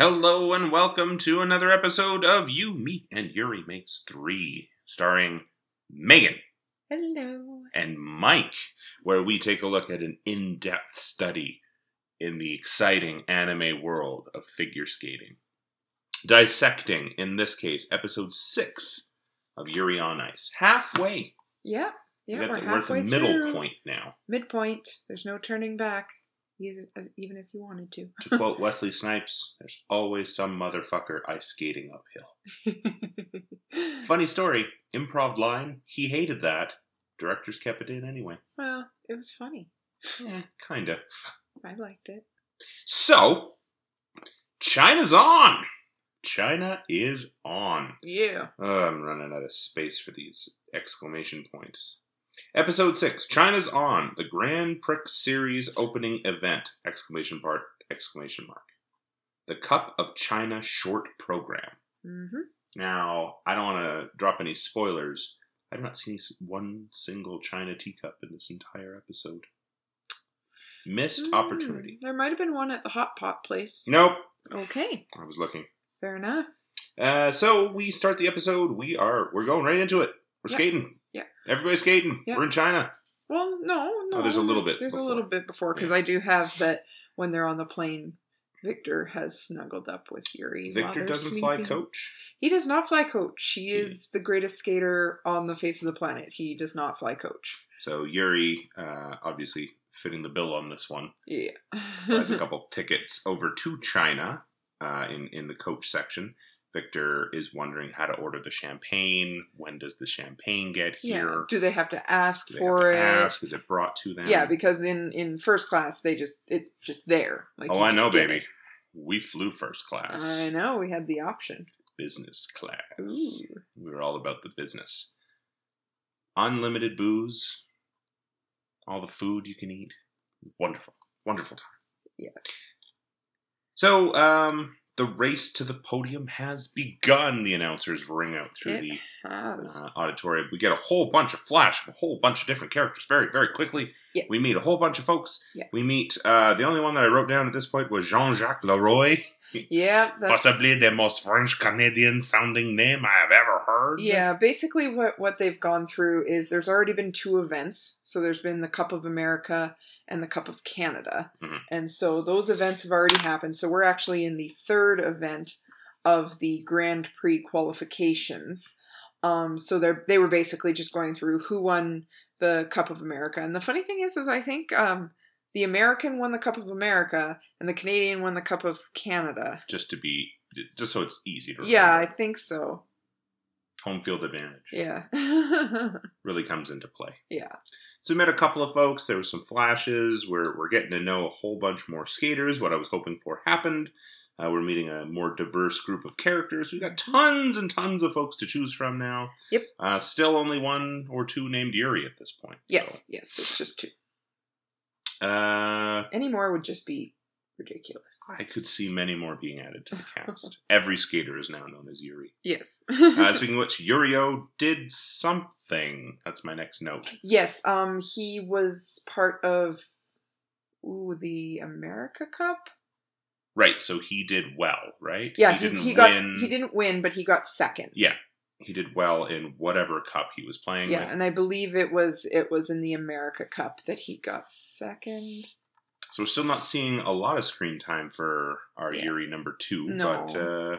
Hello and welcome to another episode of You, Me, and Yuri Makes Three, starring Megan Hello. and Mike, where we take a look at an in depth study in the exciting anime world of figure skating. Dissecting, in this case, episode six of Yuri on Ice. Halfway. Yeah, yeah, We're the, we're at the halfway middle through. point now. Midpoint. There's no turning back, either, uh, even if you wanted to. To quote Wesley Snipes, there's always some motherfucker ice skating uphill. Funny story, improv line, he hated that. Directors kept it in anyway. well, it was funny. Eh, kinda. I liked it. So, China's on! China is on. Yeah. Oh, I'm running out of space for these exclamation points. Episode 6, China's on, the Grand Prix Series opening event! Exclamation part, exclamation mark. The Cup of China short program. Mm-hmm. Now, I don't want to drop any spoilers. I have not seen one single China teacup in this entire episode. Missed opportunity. There might have been one at the hot pot place. Nope. Okay, I was looking. fair enough. Uh, so we start the episode. We are we're going right into it. We're Yeah. skating. Yeah. Everybody's skating. Yeah. We're in China. Well, no, no. Oh, there's a little bit There's before. a little bit before because Yeah. I do have that when they're on the plane. Victor has snuggled up with Yuri. Victor doesn't fly coach. He does not fly coach. He He- is the greatest skater on the face of the planet. He does not fly coach. So Yuri, uh, obviously fitting the bill on this one, Yeah. has a couple tickets over to China uh, in in the coach section. Victor is wondering how to order the champagne. When does the champagne get yeah. here? Do they have to ask Do they have for to it? ask? Is it brought to them? Yeah, because in in first class they just it's just there. Like oh, I know, baby. it. We flew first class, I know. We had the option. business class. Ooh. We were all about the business. Unlimited booze, all the food you can eat. Wonderful, wonderful time. Yeah. So, um, the race to the podium has begun. The announcers ring out through It the uh, auditorium. We get a whole bunch of flash, a whole bunch of different characters very, very quickly. yes. We meet a whole bunch of folks. Yeah. We meet, uh, the only one that I wrote down at this point was Jean Jacques Leroy. Yeah. Possibly the most French Canadian sounding name I have ever heard. Yeah, basically what what they've gone through is there's already been two events. So there's been the Cup of America and the Cup of Canada. Mhm. And so those events have already happened. So we're actually in the third event of the Grand Prix qualifications. Um, so they they were basically just going through who won the Cup of America. And the funny thing is is I think um, the American won the Cup of America and the Canadian won the Cup of Canada. Just to be, just so it's easy to Yeah, I think so. Home field advantage Yeah. really comes into play. yeah. So we met a couple of folks. There were some flashes. We're, we're getting to know a whole bunch more skaters. What I was hoping for happened. Uh, we're meeting a more diverse group of characters. We've got tons and tons of folks to choose from now. Yep. Uh, still only one or two named Yuri at this point. Yes, yes, it's just two. So, uh, Any more would just be ridiculous. I could see many more being added to the cast. Every skater is now known as Yuri. Yes. Uh, speaking of which, Yurio did something. That's my next note. yes, um he was part of ooh, the America Cup. Right, so he did well, right? Yeah, he, he, got he didn't win, but he got second. Yeah, he did well in whatever cup he was playing Yeah, with. and I believe it was it was in the America Cup that he got second. So we're still not seeing a lot of screen time for our Yeah. Yuri number two, No. but uh,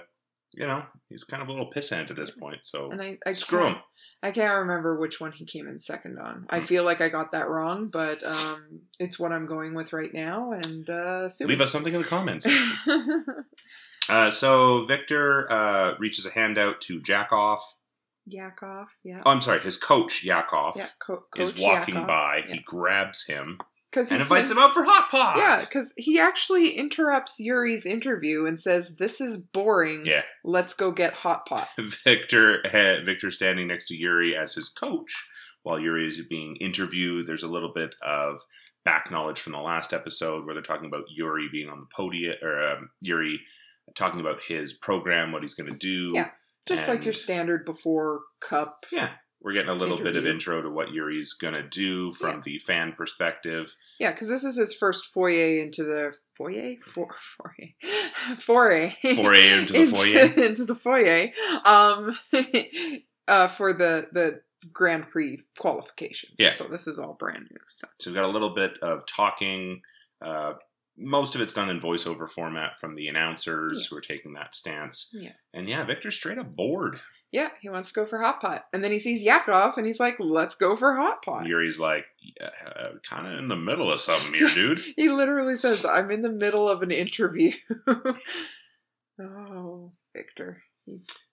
you know he's kind of a little pissant at this point. So And I, I screw can't, him. I can't remember which one he came in second on. I Hmm. feel like I got that wrong, but um, it's what I'm going with right now. And uh, Leave us something in the comments. uh, so Victor uh, reaches a hand out to Jackoff. Yakov, yeah. Oh, I'm sorry, his coach Yakov Yeah, co- is walking Yakov. by. Yeah. He grabs him Because and invites him out for hot pot. Yeah, because he actually interrupts Yuri's interview and says, "This is boring. yeah. Let's go get hot pot." Victor uh, Victor standing next to Yuri as his coach while Yuri is being interviewed. There's a little bit of back knowledge from the last episode where they're talking about Yuri being on the podium or um, Yuri talking about his program, what he's going to do. Yeah, Just like your standard before cup Yeah. We're getting a little bit of intro to what Yuri's gonna do from Yeah. the fan perspective. Yeah, because this is his first foyer into the foyer, For, foray, foray, Foray into the foyer. into the foyer, um, uh, for the the Grand Prix qualifications. Yeah. So this is all brand new. So So we've got a little bit of talking. Uh, most of it's done in voiceover format from the announcers Yeah. who are taking that stance. Yeah. And yeah, Victor's straight up bored. Yeah, he wants to go for hot pot, and then he sees Yakov, and he's like, "Let's go for hot pot." Yuri's like, yeah, uh, kind of in the middle of something here, dude. He literally says, "I'm in the middle of an interview." oh, Victor.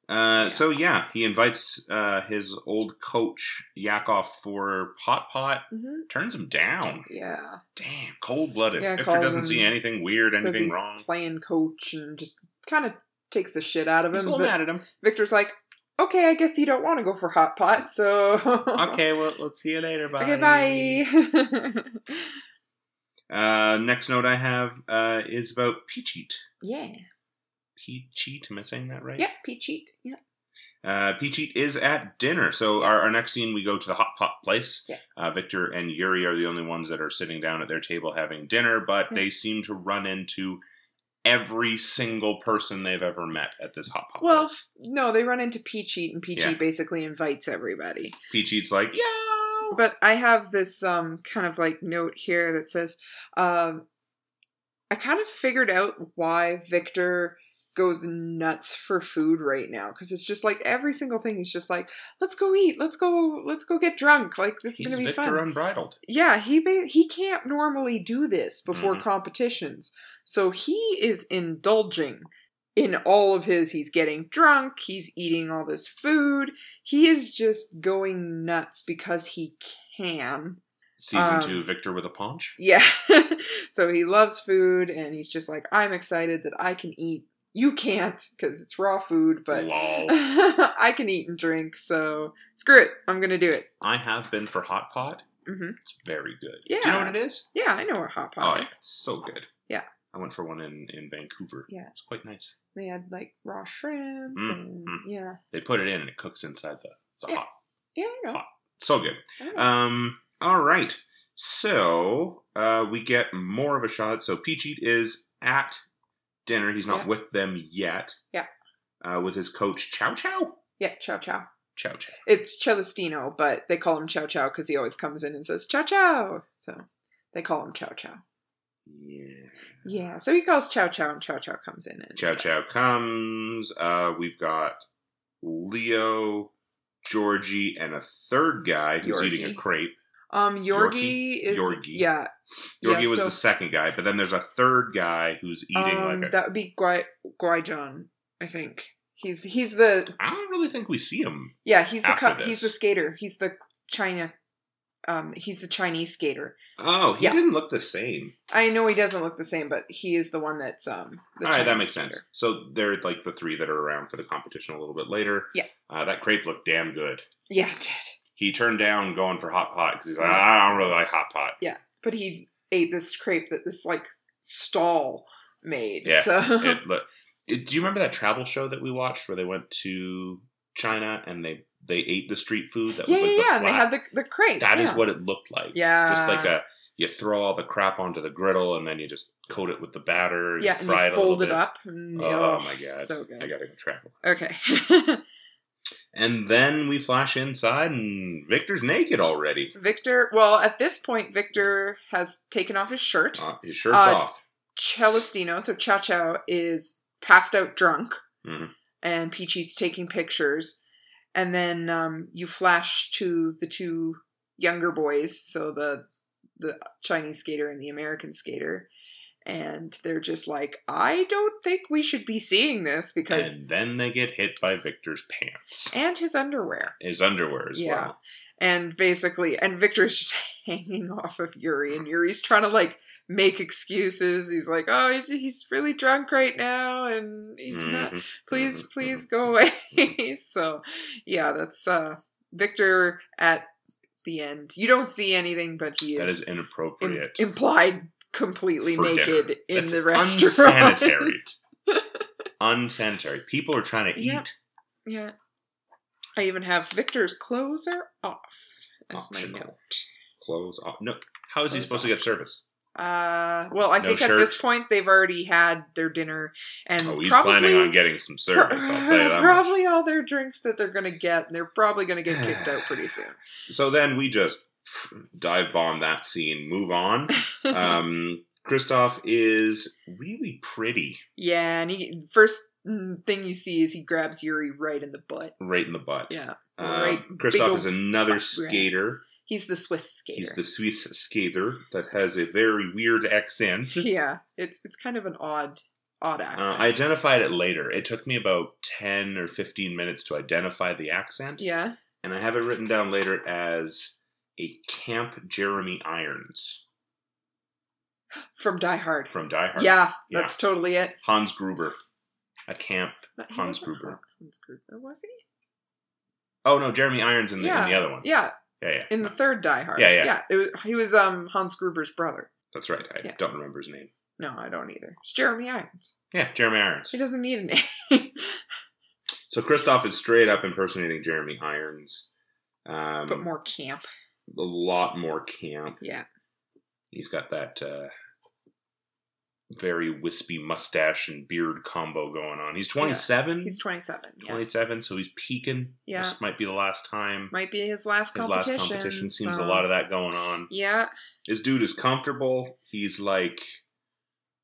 Uh, so yeah, he invites uh, his old coach Yakov for hot pot. mhm. Turns him down. Yeah. Damn, cold blooded. Yeah, Victor doesn't see anything weird, anything wrong. playing coach and just kind of takes the shit out of He's a him. little mad at him. Victor's like, okay, I guess you don't want to go for hot pot, so Okay, well, let's see you later. Bye. okay, bye. Uh, next note I have uh, is about Phichit. yeah, Phichit, am I saying that right? yeah, peachy, yeah, Uh, Phichit is at dinner. So our, our next scene, we go to the hot pot place. Yeah. Uh, Victor and Yuri are the only ones that are sitting down at their table having dinner, but Yeah. they seem to run into every single person they've ever met at this hot pot Well, place. no, they run into Peachy, and Peachy Yeah. basically invites everybody. Phichit's like, yeah. But I have this um kind of like note here that says, um, I kind of figured out why Victor goes nuts for food right now because it's just like every single thing is just like let's go eat let's go let's go get drunk like this is He's gonna be fun." Victor fun Unbridled. yeah he ba- he can't normally do this before Mhm. competitions so he is indulging in all of his he's getting drunk he's eating all this food he is just going nuts because he can Season Um, two, Victor with a paunch. yeah so he loves food and he's just like i'm excited that i can eat you can't because it's raw food but i can eat and drink so screw it i'm gonna do it I have been for hot pot. hmm It's very good. Yeah. Do you know what it is? yeah i know what hot Oh, pot yeah, is it's so good. Yeah. I went for one in, in Vancouver. Yeah. It's quite nice. they had like raw shrimp Mm, and mm. yeah They put it in and it cooks inside the, the Yeah. hot. yeah i know, Hot. So good. Um. All right. So uh, we get more of a shot. So Phichit is at dinner. He's not Yeah. with them yet. Yeah. Uh, with his coach Chow Chow. yeah chow chow Chow Chow. it's celestino but they call him chow chow because he always comes in and says chow chow so they call him chow chow Yeah. yeah so he calls chow chow and chow chow comes in and Chow Chow comes. Uh, we've got Leo, Georgie, and a third guy who's eating a crepe. Um, Yorgi, is Yorgi. yeah. Yorgie yeah, was so, the second guy, but then there's a third guy who's eating um, like a. that would be Guai Guaijon, I think. He's he's the I don't really think we see him. yeah he's the co- he's the skater. He's the China, um, he's the Chinese skater. Oh, he Yeah. didn't look the same. I know he doesn't look the same, but he is the one that's um. The All right, that makes skater. sense. So they're like the three that are around for the competition a little bit later. Yeah. Uh, that crepe looked damn good. Yeah, it did. He turned down going for hot pot because he's like, I don't really like hot pot. Yeah, but he ate this crepe that this like stall made. Yeah, So It, look, do you remember that travel show that we watched where they went to China and they they ate the street food that yeah, was like yeah, the yeah. And they had the the crepe. That is yeah. what it looked like. Yeah. Just like a you throw all the crap onto the griddle and then you just coat it with the batter. yeah, and fry you it fold it up. And, Oh, my God. so good. I gotta go travel. Okay. And then we flash inside and Victor's naked already. Victor, well, at this point, Victor has taken off his shirt. Uh, his shirt's Uh, off. Celestino, so Chow Chow, is passed out drunk, Mhm. and Peachy's taking pictures. And then um, you flash to the two younger boys, so the the Chinese skater and the American skater, and they're just like, "I don't think we should be seeing this because." And then they get hit by Victor's pants. And his underwear. His underwear as Yeah. well. And basically and victor's just hanging off of yuri and yuri's trying to like make excuses he's like oh he's, he's really drunk right now and he's not Mhm. please Mhm. please go away so yeah that's uh victor at the end you don't see anything but he is, That is im- inappropriate. implied completely For naked dinner. in That's the restaurant Unsanitary. unsanitary. People are trying to Yeah. eat. yeah I even have Victor's clothes are off. That's my note. Clothes off. No. How is he supposed to get service? Uh, well, I No think at this point they've already had their dinner and Oh, he's probably planning on getting some service. I'll tell you that much. probably all their drinks that they're gonna get. And they're probably gonna get kicked out pretty soon. So then we just dive bomb that scene, move on. Um, Kristoff is really pretty, yeah, and he first thing you see is he grabs Yuri right in the butt. right in the butt. Yeah, Um, right. big Kristoff is another skater. He's the Swiss skater. He's the Swiss skater that has a very weird accent. yeah, it's it's kind of an odd odd Uh, accent. I identified it later. It took me about 10 or 15 minutes to identify the accent. yeah, And I have it written down later as a Camp Jeremy Irons from Die Hard. from Die Hard. Yeah, that's totally it. Hans Gruber. A camp. He Hans Gruber. Hans Gruber was he? Oh, no, Jeremy Irons in the, yeah, in the other one. Yeah, Yeah, yeah. in the third Die Hard. Yeah, yeah. Yeah, it was, he was um Hans Gruber's brother. That's right. I Yeah. don't remember his name. No, I don't either. It's Jeremy Irons. Yeah, Jeremy Irons. He doesn't need a name. So Kristoff is straight up impersonating Jeremy Irons. Um, but more camp. a lot more camp. Yeah. He's got that uh, very wispy mustache and beard combo going on. He's 27. He's 27. Yeah. 27, so he's peaking. Yeah. This might be the last time. Might be his last His last competition. competition seems so- a lot of that going on. Yeah. This dude is comfortable. He's like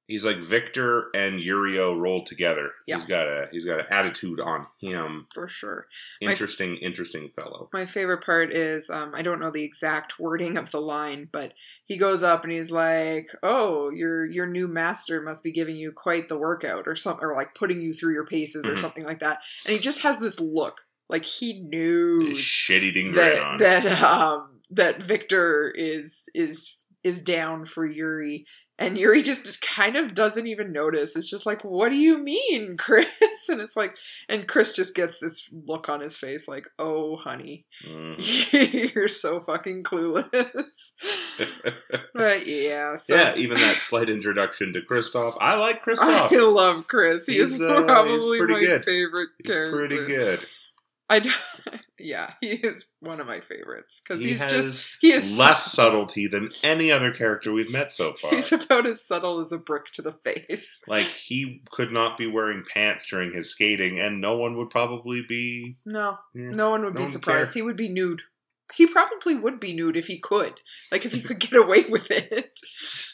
he's like Victor and Yurio rolled together. Yeah. He's got a he's got an attitude on him. For sure. Interesting, interesting fellow. My favorite part is um, I don't know the exact wording of the line, but he goes up and he's like, "Oh, your your new master must be giving you quite the workout, or something, or like putting you through your paces, or Mhm. something like that." And he just has this look, like he knew Shit eating right on. that that um that Victor is is is down for Yuri. And Yuri just kind of doesn't even notice. It's just like, what do you mean, Chris? And it's like, and Chris just gets this look on his face, like, oh, honey, Mhm. you're so fucking clueless. but yeah, so yeah, even that slight introduction to Kristoff. I like Christoph. I love Chris. He He's, is uh, he's probably pretty my good. favorite He's character. pretty good. I yeah, he is one of my favorites because He he's just he is less subtlety than any other character we've met so far. He's about as subtle as a brick to the face. Like he could not be wearing pants during his skating, and no one would probably be. No, Yeah, no one would no be one surprised. He would be nude. He probably would be nude if he could. Like if he could get away with it.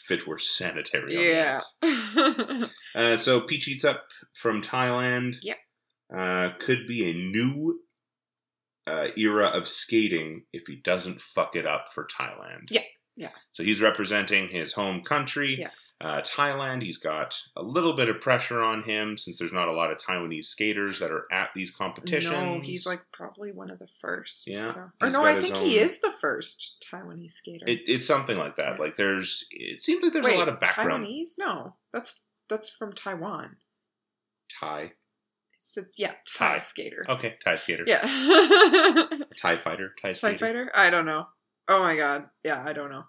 if it were sanitary. Yeah. Uh, so Phichit's up from Thailand. Yep. Uh, could be a new uh, era of skating if he doesn't fuck it up for Thailand. Yeah, yeah. So he's representing his home country. Yeah. Uh, Thailand, he's got a little bit of pressure on him since there's not a lot of Taiwanese skaters that are at these competitions. no, he's like probably one of the first. Yeah, so- Or no, I think he is the first Taiwanese skater. It, it's something like that. Like there's, it seems like there's Wait, a lot of background. Taiwanese? No, that's that's from Taiwan. Thai. So yeah, tie, Thai. skater. Okay, tie skater. Yeah. tie fighter. Thai skater. TIE fighter? I don't know. Oh my god. Yeah, I don't know.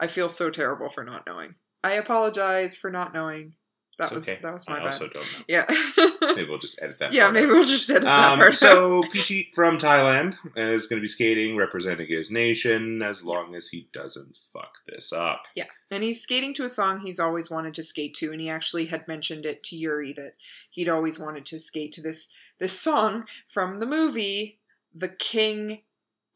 I feel so terrible for not knowing. I apologize for not knowing. That was okay. that was my I bad. also don't know. Yeah. Maybe we'll just edit that. yeah, maybe out. we'll just edit that Um, part so Peachy from Thailand is going to be skating, representing his nation, as long as he doesn't fuck this up. Yeah, and he's skating to a song he's always wanted to skate to, and he actually had mentioned it to Yuri that he'd always wanted to skate to this this song from the movie The King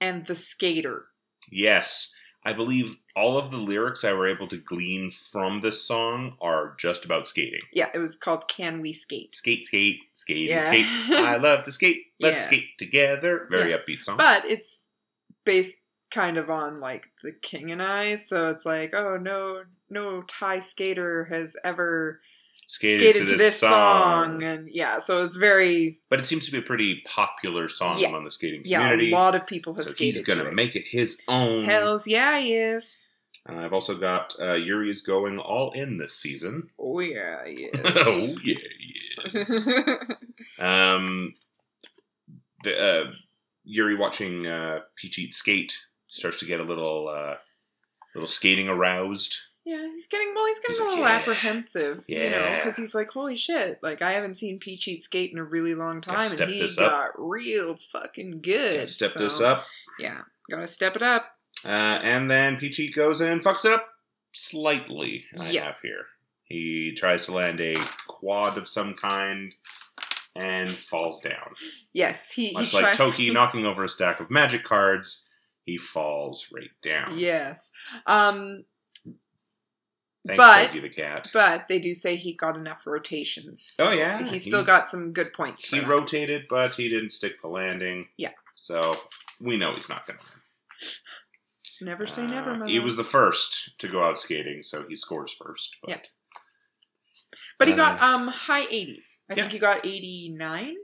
and the Skater. Yes, I believe all of the lyrics I were able to glean from this song are just about skating. Yeah, it was called Can We Skate? Skate, skate, skate, Yeah. skate. I love to skate. Let's Yeah. skate together. Very Yeah. upbeat song. But it's based kind of on like The King and I, so it's like, oh no, no Thai skater has ever Skated, skated, to, this song. and yeah, so it's very But it seems to be a pretty popular song Yeah. among the skating community. yeah, a lot of people have so skated he's gonna to make it his own. Hells yeah, he is. Uh, I've also got uh, Yuri is going all in this season. Oh yeah, he is. oh yeah, yeah. Um, the, uh, Yuri watching uh, Phichit skate starts to get a little uh, little skating aroused. Yeah, he's getting well. He's getting He's a like, little "Yeah." apprehensive, you know, because he's like, "Holy shit! Like I haven't seen Phichit skate in a really long time, and he got real fucking good." Gotta Step so, this up. Yeah, gotta step it up. Uh, and then Peachy goes in and fucks it up slightly. I have Yes. here. He tries to land a quad of some kind and falls down. Yes, he he Much like tried. Toki knocking over a stack of magic cards, he falls right down. Yes, um, Thanks, but- the cat. but they do say he got enough rotations. so Oh, yeah, he he- still got some good points. He that. rotated, but he didn't stick the landing. Yeah. So we know he's not going to win. Never say never. Uh, My he was the first to go out skating, so he scores first. But Yeah. But he got Uh, um high 80s. I yeah. think he got 89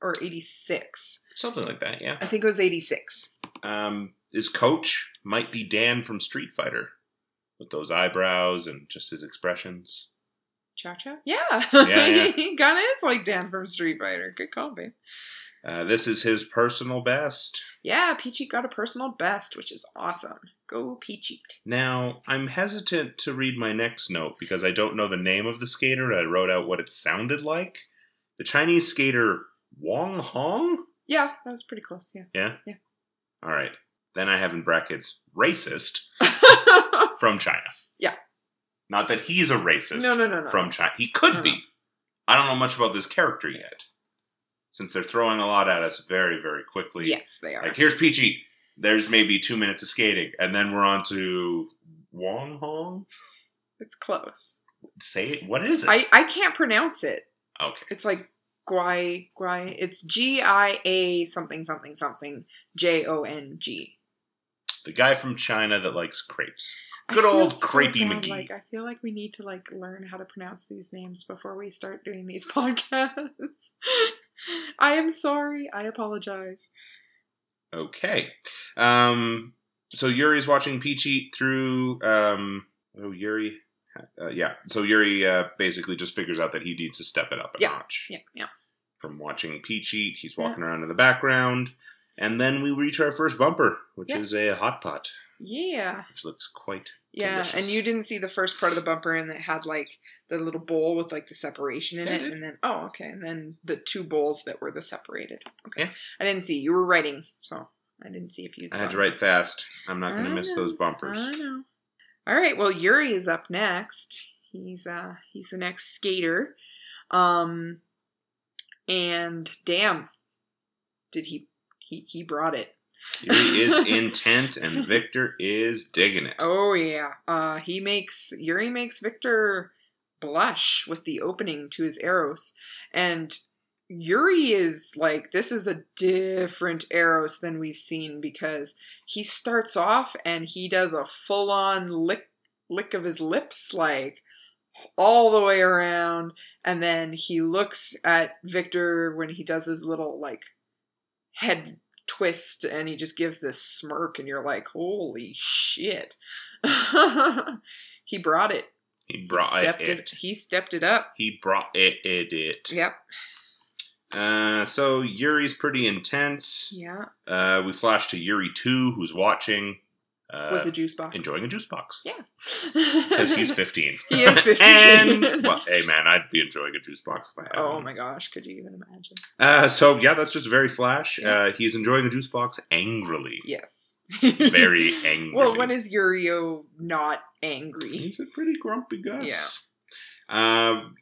or 86. something like that, yeah. I think it was 86. Um, his coach might be Dan from Street Fighter, with those eyebrows and just his expressions. Cha Cha? Yeah. Yeah, yeah. he kind of is like Dan from Street Fighter. Good call, babe. Uh, this is his personal best. Yeah, Peachy got a personal best, which is awesome. Go Peachy. Now, I'm hesitant to read my next note because I don't know the name of the skater. I wrote out what it sounded like. The Chinese skater Wang Hong? Yeah, that was pretty close, yeah. Yeah? Yeah. All right. Then I have in brackets racist from China. Yeah. Not that he's a racist no, no, no, no. from China. He could No, be. no. I don't know much about this character yet. Since they're throwing a lot at us very, very quickly. Yes, they are. Like, here's Peachy. There's maybe two minutes of skating. And then we're on to Wong Hong? It's close. Say it. What is it? I, I can't pronounce it. okay. It's like Guai Guai. It's G I A something something something J O N G. The guy from China that likes crepes. Good old so Crepey McGee. Like I feel like we need to like learn how to pronounce these names before we start doing these podcasts. I am sorry. I apologize. Okay. Um, so Yuri's watching Phichit through. Um, oh, Yuri. Uh, yeah. So Yuri uh, basically just figures out that he needs to step it up a Yeah. notch. Yeah, yeah. From watching Phichit, he's walking around in the background. And then we reach our first bumper, which Yeah. is a hot pot, Yeah. which looks quite. Yeah, Delicious. and you didn't see the first part of the bumper and it had like the little bowl with like the separation in Yeah, I it and then oh okay, and then the two bowls that were the separated. Okay. Yeah. I didn't see. You were writing, so I didn't see if you I had to write fast. I'm not going to miss know, those bumpers. I know. All right. Well, Yuri is up next. He's uh he's the next skater. Um and damn, did he he he brought it. Yuri is intense, and Victor is digging it. Oh yeah. Uh he makes Yuri makes Victor blush with the opening to his Eros. And Yuri is like this is a different Eros than we've seen because he starts off and he does a full on lick lick of his lips like all the way around and then he looks at Victor when he does his little like head twist and he just gives this smirk and you're like holy shit he brought it He brought he stepped it. it. he stepped it up He brought it. It. it. yep Uh, so Yuri's pretty intense. yeah Uh, we flash to Yuri 2, who's watching, uh, with a juice box enjoying a juice box. yeah Because he's 15. He is 15. and, well, hey man, I'd be enjoying a juice box if I had oh one. my gosh could you even imagine Uh, so, yeah, that's just very flash. Yeah. Uh, he's enjoying a juice box angrily. yes Very angry. well when is Yurio not angry He's a pretty grumpy guy. Yeah. Um,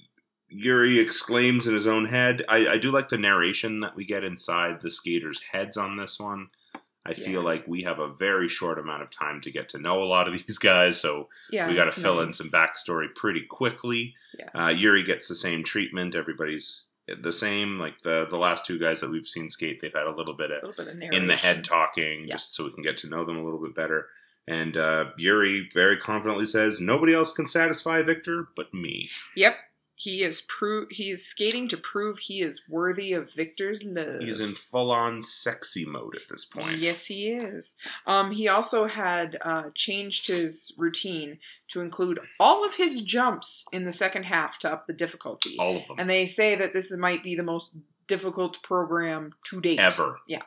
Yuri exclaims in his own head. I, I do like the narration that we get inside the skaters' heads on this one. I feel like we have a very short amount of time to get to know a lot of these guys, so yeah we got to fill in some backstory pretty quickly. Yeah. Uh, Yuri gets the same treatment. Everybody's the same. Like the the last two guys that we've seen skate, they've had a little bit of little bit of in the head talking, Yeah. just so we can get to know them a little bit better. And uh, Yuri very confidently says, "Nobody else can satisfy Victor but me." Yep. He is pro- he is skating to prove he is worthy of Victor's love. He's in full on sexy mode at this point. Yes, he is. Um, he also had uh, changed his routine to include all of his jumps in the second half to up the difficulty. All of them. And they say that this might be the most difficult program to date. Ever. Yeah.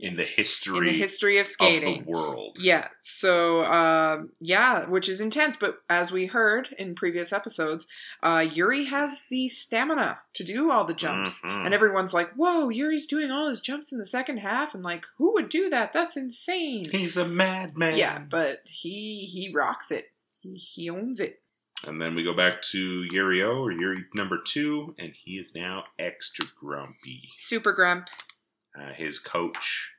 In the history, in the history of of skating. the world. Yeah. So, uh, yeah, which is intense. But as we heard in previous episodes, uh, Yuri has the stamina to do all the jumps. Mhm. And everyone's like, whoa, Yuri's doing all his jumps in the second half. And like, who would do that? That's insane. He's a madman. Yeah, but he he rocks it. He, he owns it. And then we go back to Yurio or Yuri number two, and he is now extra grumpy. Super grump. Uh, his coach,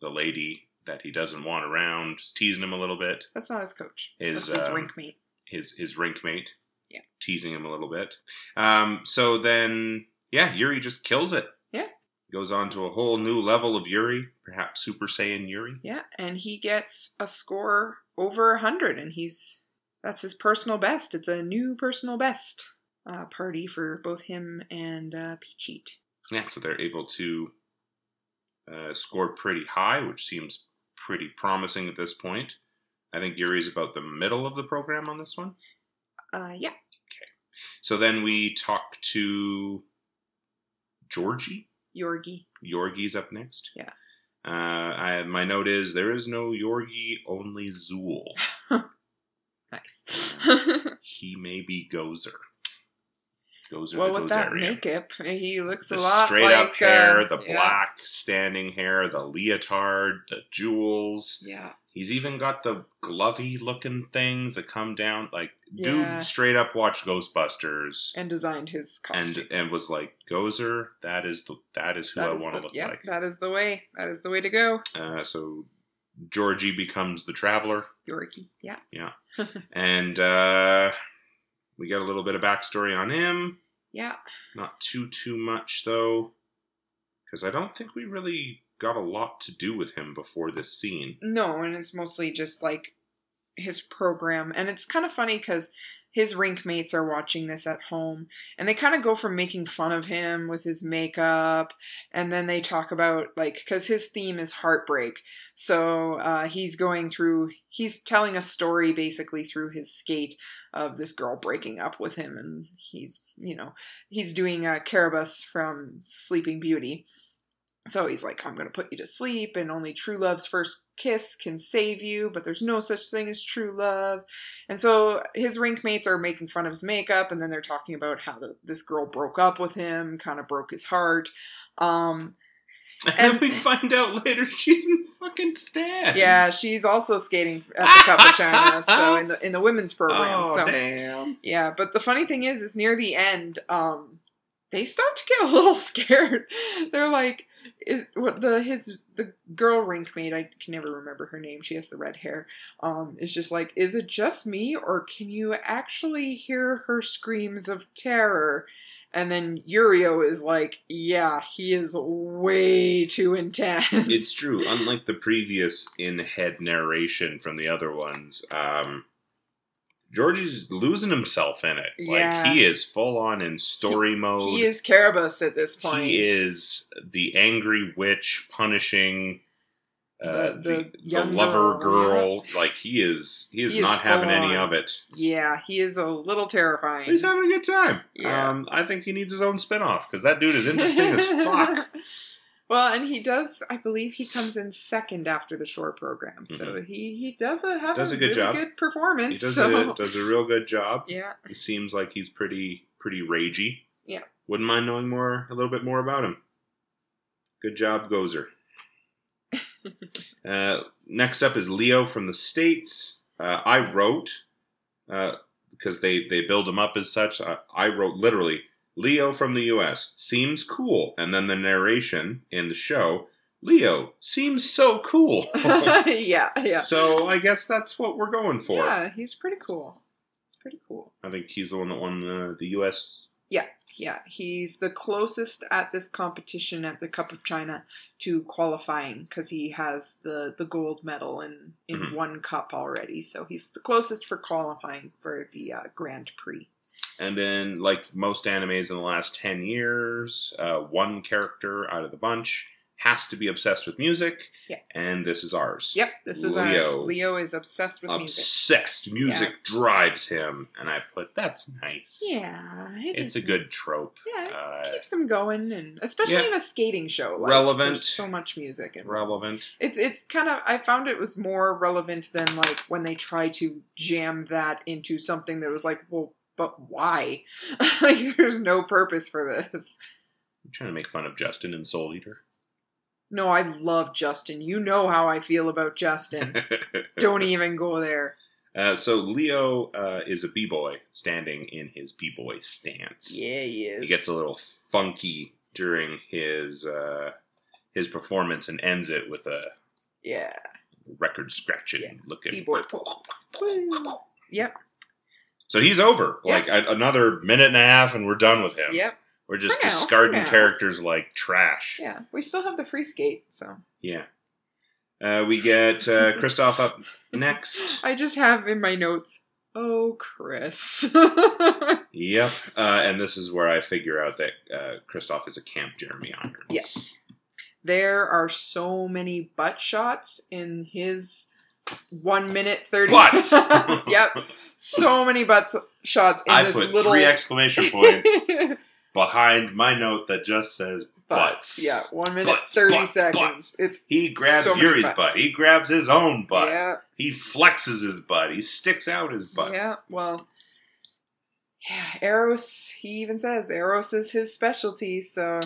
the lady that he doesn't want around, is teasing him a little bit. That's not his coach. His, That's his um, rink mate. His his rink mate, Yeah. teasing him a little bit. Um, so then, yeah, Yuri just kills it. Yeah. Goes on to a whole new level of Yuri, perhaps Super Saiyan Yuri. Yeah, and he gets a score over 100, and he's that's his personal best. It's a new personal best uh, party for both him and uh, Phichit. Yeah, so they're able to uh, score pretty high, which seems pretty promising at this point. I think Yuri's about the middle of the program on this one. Uh, yeah, Okay. So then we talk to Georgie. Yorgi. Yorgi's up next. Yeah. Uh, I, my note is there is no Yorgi, only Zuul. Nice. He may be Gozer. Gozer well, the with that Gozerian. makeup, he looks the a lot like the straight like up hair, uh, the yeah. black standing hair, the leotard, the jewels. Yeah, He's even got the glovey looking things that come down. Like, Yeah. dude straight up watched Ghostbusters and designed his costume. and and was like, Gozer, that is the that is who That I want to look yeah, like. that is the way. That is the way to go. Uh, so Georgie becomes the traveler, Yorgi. Yeah. Yeah, and uh, we get a little bit of backstory on him. Yeah. Not too too much though, because I don't think we really got a lot to do with him before this scene. No, and it's mostly just like his program. And it's kind of funny because his rink mates are watching this at home and they kind of go from making fun of him with his makeup and then they talk about like because his theme is heartbreak. So uh, he's going through he's telling a story basically through his skate of this girl breaking up with him and he's you know he's doing uh, Carabosse from sleeping beauty so he's like, I'm going to put you to sleep, and only true love's first kiss can save you, but there's no such thing as true love. And so his rink mates are making fun of his makeup, and then they're talking about how the, this girl broke up with him, kind of broke his heart. Um, And, And- then we find out later she's in fucking stands. yeah, she's also skating at the Cup of China, so in the in the women's program. Oh so damn! Yeah, but the funny thing is, is near the end, um, they start to get a little scared. They're like, "Is what the his the girl rink mate? I can never remember her name. She has the red hair. Um, is just like, is it just me, or can you actually hear her screams of terror? And then Yurio is like, yeah, he is way too intense. It's true. Unlike the previous in-head narration from the other ones, um, Georgie's losing himself in it. Yeah. Like he is full on in story mode. He is Carabosse at this point. He is the angry witch punishing uh, The- the, the lover girl, girl. Like he is, he is He is not having any on. of it. Yeah, he is a little terrifying. He's having a good time. Yeah. Um, I think he needs his own spin-off because that dude is interesting as fuck. Well, and he does. I believe he comes in second after the short program, so he he does a have Mm-hmm. Does a, a good really job. good performance. He does so a, does a real good job. yeah, He seems like he's pretty pretty ragey. Yeah. Wouldn't mind knowing more a little bit more about him. Good job, Gozer. uh, next up is Leo from the States. Uh, I wrote uh, because they they build him up as such. I, I wrote literally Leo from the U.S. seems cool, and then the narration in the show. Leo seems so cool. yeah, yeah, So I guess that's what we're going for. yeah. He's pretty cool. It's pretty cool. I think he's the one that won the, the U.S. Yeah, yeah. He's the closest at this competition at the Cup of China to qualifying because he has the the gold medal in in Mhm. one cup already. So he's the closest for qualifying for the uh, Grand Prix. And then, like most animes in the last 10 years, uh, one character out of the bunch has to be obsessed with music. Yeah. And this is ours. Yep, this is ours. Leo. Leo is obsessed with music. Obsessed. Music drives him. And I put, that's nice. Yeah, it It's a good trope. Yeah, it Uh, keeps him going, and especially Yeah. in a skating show. Like, Relevant. There's so much music and relevant. It's it's kind of I found it was more relevant than like when they try to jam that into something that was like, well, but why? like, there's no purpose for this. I'm trying to make fun of Justin and Soul Eater. No, I love Justin. You know how I feel about Justin. Don't even go there. Uh, so Leo uh, is a b-boy standing in his b-boy stance. Yeah, he is. He gets a little funky during his uh, his performance and ends it with a yeah, record scratching Yeah. looking. b-boy. Yep, So he's over. Like a, another minute and a half, and we're done with him. yep, We're just now, discarding characters like trash. yeah. We still have the free skate, so Yeah. Uh, we get uh, Kristoff up next. I just have in my notes. Oh, Chris. Yep. Uh, and this is where I figure out that uh, Kristoff is a Camp Jeremy Irons. Yes. There are so many butt shots in his one minute thirty. Butts! yep. So many butts shots in I this put little three exclamation points behind my note that just says butts. Yeah, one minute Butts, thirty butts, seconds. It's He grabs So Yuri's butt. He grabs his own butt. yeah, He flexes his butt. He sticks out his butt. yeah. Well, yeah. Eros. He even says Eros is his specialty. So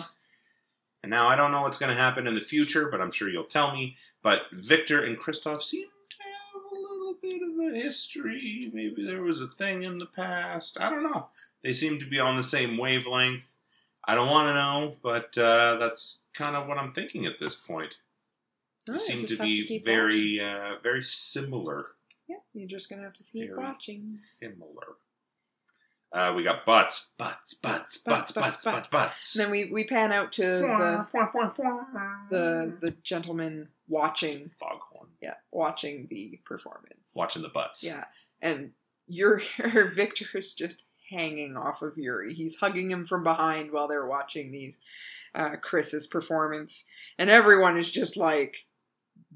And now I don't know what's going to happen in the future, but I'm sure you'll tell me. But Victor and Kristoff seem to have a little bit of a history. Maybe there was a thing in the past. I don't know. They seem to be on the same wavelength. I don't want to know, but uh, that's kind of what I'm thinking at this point. They oh, seem to be keep very, uh, very similar. Yeah, you're just gonna have to keep Very- watching. Similar. Uh, we got butts, butts, butts, butts, Butts, butts, butts, butts, butts. And then we we pan out to the the the gentleman watching foghorn, yeah watching the performance watching the butts. yeah and your victor is just hanging off of yuri he's hugging him from behind while they're watching these uh chris's performance and everyone is just like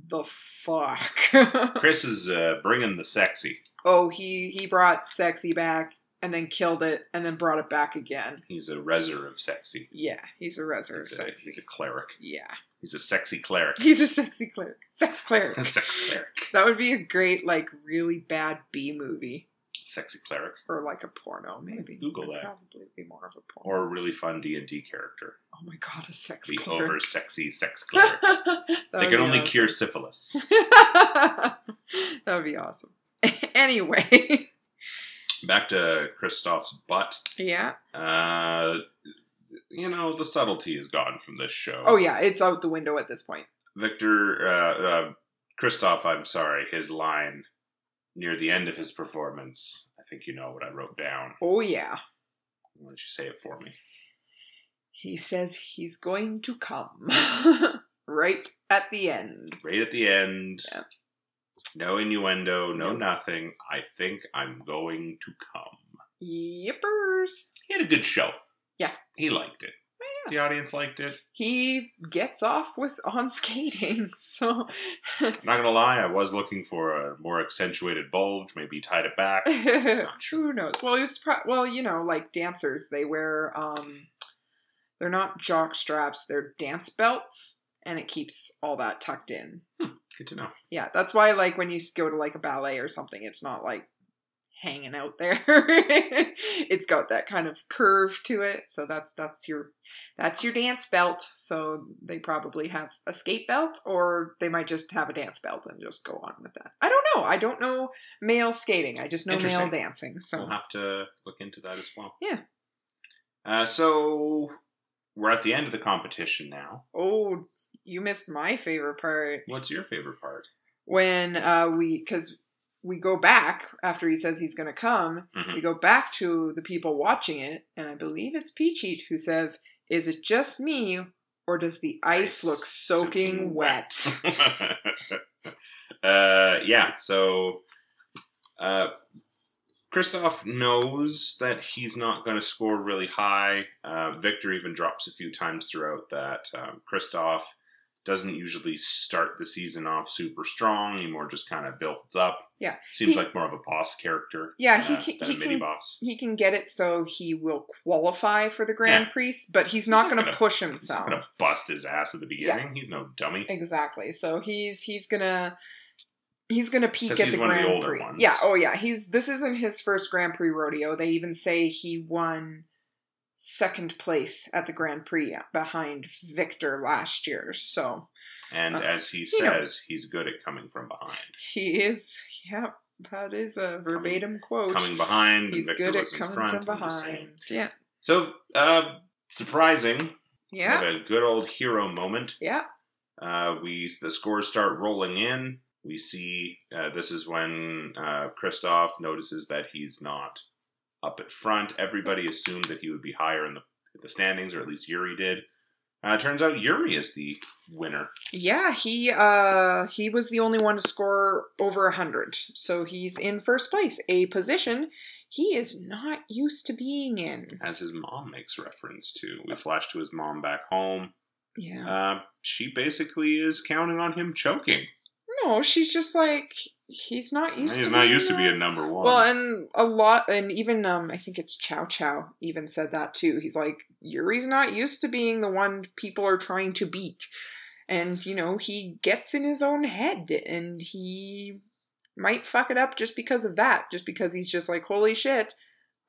the fuck Chris is uh, bringing the sexy. oh he he brought sexy back and then killed it and then brought it back again He's a reser of sexy. yeah he's a He's a, sexy he's a cleric. yeah He's a sexy cleric. he's a sexy cleric sex cleric sex cleric. That would be a great, like, really bad B movie. Sexy cleric. Or like a porno, maybe. Google that. Probably be more of a porno. Or a really fun D and D character. oh my god, a sex The cleric. over sexy sex cleric. They can only awesome. cure syphilis. that would be awesome. anyway, Back to Kristoff's butt. yeah. Uh, you know, the subtlety is gone from this show. Oh yeah, it's out the window at this point. Victor, uh, uh, Christoph, I'm sorry, his line near the end of his performance. I think you know what I wrote down. Oh yeah. Why don't you say it for me? He says he's going to come right at the end. Right at the end. Yeah. No innuendo, no Nope. nothing. I think I'm going to come. Yippers. He had a good show. Yeah. He liked it. Yeah. The audience liked it. He gets off with on skating, so I'm not gonna lie, I was looking for a more accentuated bulge. Maybe tied it back. Who knows? Well, he was pro- well, you know, like dancers, they wear um, they're not jock straps; they're dance belts, and it keeps all that tucked in. Good to know. Yeah, that's why, like, when you go to like a ballet or something, it's not like hanging out there. it's got that kind of curve to it, so that's that's your that's your dance belt. So they probably have a skate belt, or they might just have a dance belt and just go on with that. I don't know. I don't know male skating. I just know male dancing. So We'll have to look into that as well. Yeah. Uh, so we're at the end of the competition now. Oh, you missed my favorite part What's your favorite part? when uh, we because we go back after he says he's going to come. Mhm. We go back to the people watching it, and I believe it's Peachy who says, "Is it just me, or does the ice look soaking wet?" uh, yeah. So, uh, Kristoff knows that he's not going to score really high. Uh, Victor even drops a few times throughout that um, Kristoff doesn't usually start the season off super strong. He more just kind of builds up. Yeah. Seems He- like more of a boss character. Yeah, than he a- can- he mini can- boss. he can get it so he will qualify for the Grand Yeah. Prix, but he's not not going to gonna- push He's himself. gonna bust his ass at the beginning. He's no dummy. Exactly. So he's he's gonna he's gonna peak at the one of the Grand older Prix. ones. Yeah. Oh yeah. He's this isn't his first Grand Prix rodeo. They even say he won second place at the Grand Prix behind Victor last year. So And Uh, as he he says, knows. he's good at coming from behind. he is. Yeah. That is a verbatim quote. Coming behind, he's Victor good at coming front, from behind. Yeah. So, uh, surprising. Yeah. A good old hero moment. Yeah. Uh, we the scores start rolling in. We see uh, this is when uh, Kristoff notices that he's not up at front. Everybody assumed that he would be higher in the, the standings, or at least Yuri did. Uh, turns out Yuri is the winner. Yeah, he uh he was the only one to score over a hundred, so he's in first place, a position he is not used to being in. as his mom makes reference to. We flash to his mom back home. Yeah, Uh, she basically is counting on him choking. No, she's just like he's not used. He's to not being used to a- being number one. Well, and a lot, and even um, I think it's Ciao Ciao even said that too. He's like Yuri's not used to being the one people are trying to beat, and you know he gets in his own head, and he might fuck it up just because of that. Just because he's just like, holy shit,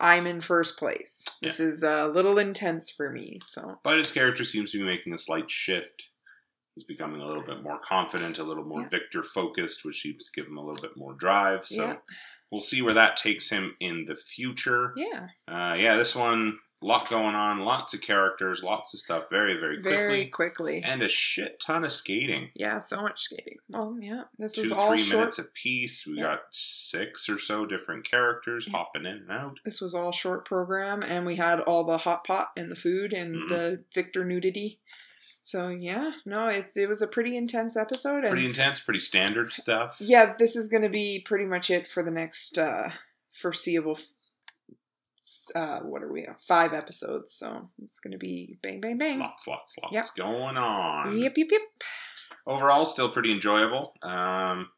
I'm in first place. This is a little intense for me. So but his character seems to be making a slight shift. He's becoming a little bit more confident, a little more Yeah. Victor focused, which seems to give him a little bit more drive. So Yeah. we'll see where that takes him in the future. yeah, Uh, yeah, this one, a lot going on, lots of characters, lots of stuff, very, very quickly, very quickly. and a shit ton of skating. Yeah, so much skating. Well, yeah, this Two, is all three short. minutes piece. We Yeah. got six or so different characters hopping in and out. this was all short program and we had all the hot pot and the food and Mhm. the victor nudity so yeah no it's it was a pretty intense episode and Pretty intense, pretty standard stuff. yeah this is going to be pretty much it for the next uh foreseeable uh what are we at? five episodes so it's going to be bang bang bang Lots, lots, lots Yep. going on. yep yep yep Overall, still pretty enjoyable. Um,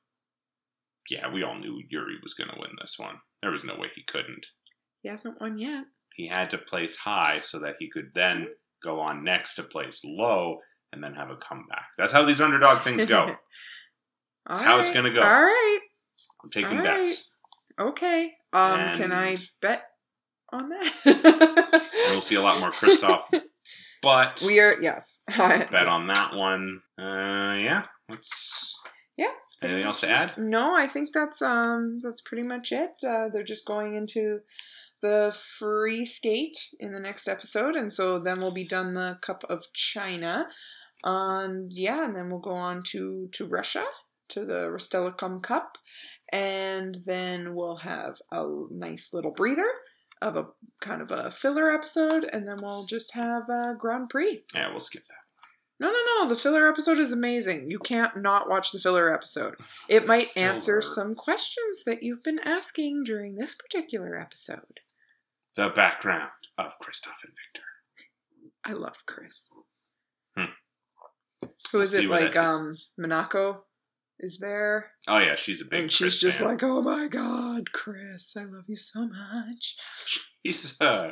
yeah, we all knew Yuri was going to win this one. There was no way he couldn't. he hasn't won yet He had to place high so that he could then go on next to place low and then have a comeback. That's how these underdog things go. All how it's gonna go. all right I'm taking All bets. okay um can i bet on that we'll see a lot more Kristoff. But We are yes. bet on that one. Uh, yeah. Let's. Yeah. Anything else to add? No, I think that's um that's pretty much it. Uh, they're just going into the free skate in the next episode, and so then we'll be done the Cup of China. Um, yeah, and then we'll go on to to Russia to the Rostelecom Cup, and then we'll have a nice little breather of a kind of a filler episode, and then we'll just have a Grand Prix. Yeah, we'll skip that. No, no, no. The filler episode is amazing. You can't not watch the filler episode. It might answer some questions that you've been asking during this particular episode. The background of Kristoff and Victor. I love Chris. Hmm. Who We'll it? Like, um, us. Minako is there, Oh yeah, she's a big. and she's just fan. like, "Oh my God, Chris, I love you so much." She's uh,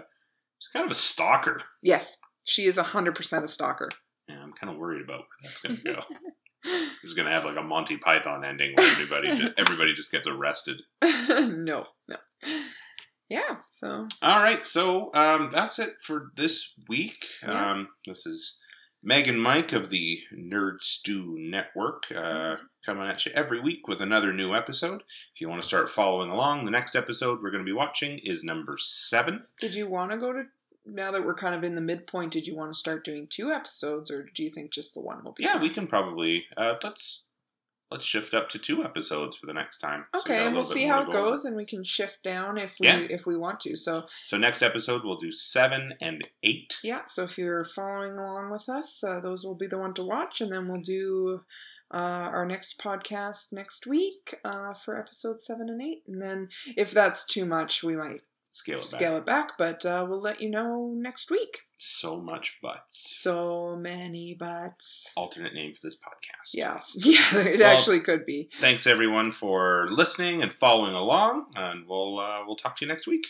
she's kind of a stalker. Yes, she is hundred percent a stalker. Yeah, I'm kind of worried about where that's gonna go. He's gonna have like a Monty Python ending where everybody just, everybody just gets arrested. no, no. Yeah. So All right, so um, that's it for this week. Yeah. Um, this is Meg and Mike of the Nerd Stew Network uh, coming at you every week with another new episode. If you want to start following along, the next episode we're going to be watching is number seven. Did you want to go to now that we're kind of in the midpoint? Did you want to start doing two episodes, or do you think just the one will be? Yeah, fine? we can probably uh, let's let's shift up to two episodes for the next time. So we Okay, got and we'll see how it goes, and we can shift down if we Yeah. if we want to. So So next episode we'll do seven and eight. yeah, so if you're following along with us, uh, those will be the one to watch, and then we'll do uh, our next podcast next week uh, for episode seven and eight. And then if that's too much, we might scale it back. scale it back, but uh, we'll let you know next week. So much butts. So many butts. Alternate name for this podcast. Yes. Yeah, it Well- actually could be. Thanks everyone for listening and following along, and we'll uh, we'll talk to you next week.